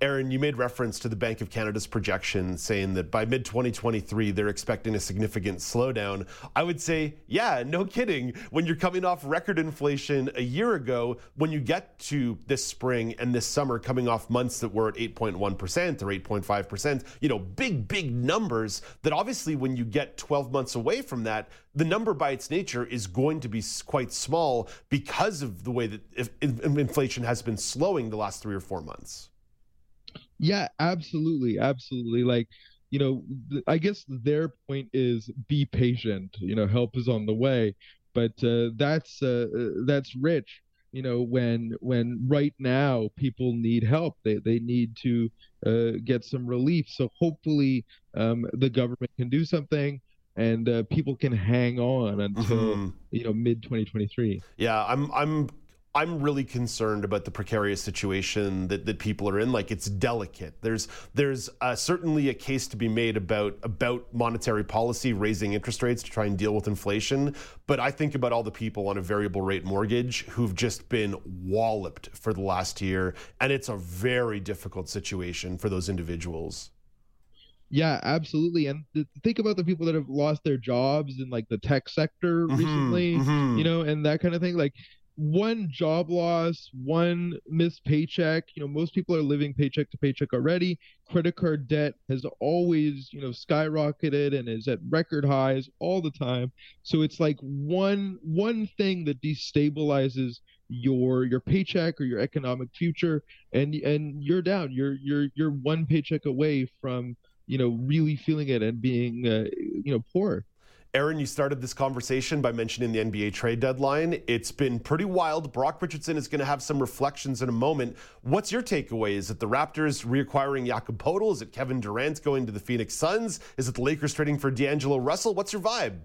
Aaron, you made reference to the Bank of Canada's projection saying that by mid 2023 they're expecting a significant slowdown. I would say, yeah, no kidding. When you're coming off record inflation a year ago, when you get to this spring and this summer coming off months that were at 8.1% or 8.5%, you know, big, big numbers that obviously when you get 12 months away from that, the number by its nature is going to be quite small because of the way that inflation has been slowing the last three or four months. Yeah, absolutely, absolutely. Like, you know, I guess their point is be patient. You know, help is on the way, but uh, that's uh, uh, that's rich. You know, when when right now people need help, they they need to uh, get some relief. So hopefully, um, the government can do something and uh, people can hang on until mm-hmm. you know mid 2023 yeah i'm i'm I'm really concerned about the precarious situation that, that people are in. Like it's delicate. There's there's uh, certainly a case to be made about about monetary policy, raising interest rates to try and deal with inflation. But I think about all the people on a variable rate mortgage who've just been walloped for the last year, and it's a very difficult situation for those individuals. Yeah, absolutely. And th- think about the people that have lost their jobs in like the tech sector mm-hmm, recently, mm-hmm. you know, and that kind of thing. Like one job loss, one missed paycheck. You know, most people are living paycheck to paycheck already. Credit card debt has always, you know, skyrocketed and is at record highs all the time. So it's like one one thing that destabilizes your your paycheck or your economic future and and you're down. You're you're you're one paycheck away from you know, really feeling it and being, uh, you know, poor. Aaron, you started this conversation by mentioning the NBA trade deadline. It's been pretty wild. Brock Richardson is going to have some reflections in a moment. What's your takeaway? Is it the Raptors reacquiring Jakob Poeltl? Is it Kevin Durant going to the Phoenix Suns? Is it the Lakers trading for D'Angelo Russell? What's your vibe?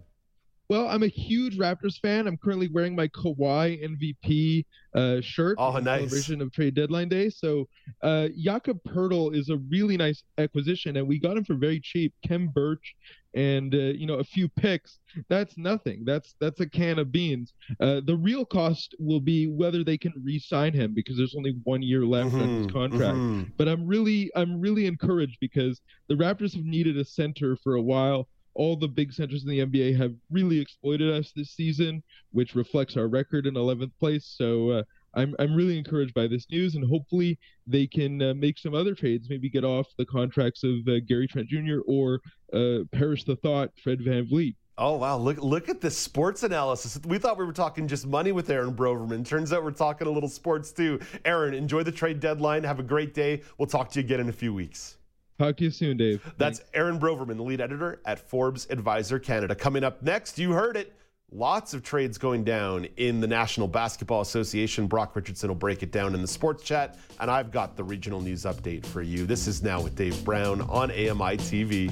Well, I'm a huge Raptors fan. I'm currently wearing my Kawhi MVP uh, shirt oh, in nice. celebration of trade deadline day. So, uh, Jakob Poeltl is a really nice acquisition, and we got him for very cheap. Khem Birch and uh, you know a few picks. That's nothing. That's that's a can of beans. Uh, the real cost will be whether they can re-sign him because there's only one year left mm-hmm, on his mm-hmm, contract. Mm-hmm. But I'm really I'm really encouraged because the Raptors have needed a center for a while all the big centers in the NBA have really exploited us this season, which reflects our record in 11th place. So uh, I'm I'm really encouraged by this news, and hopefully they can uh, make some other trades, maybe get off the contracts of uh, Gary Trent Jr. or uh, perish the thought Fred Van VanVleet. Oh wow! Look look at this sports analysis. We thought we were talking just money with Aaron Broverman. Turns out we're talking a little sports too. Aaron, enjoy the trade deadline. Have a great day. We'll talk to you again in a few weeks. Talk to you soon, Dave. That's Aaron Broverman, the lead editor at Forbes Advisor Canada. Coming up next, you heard it. Lots of trades going down in the National Basketball Association. Brock Richardson will break it down in the sports chat, and I've got the regional news update for you. This is now with Dave Brown on AMI TV.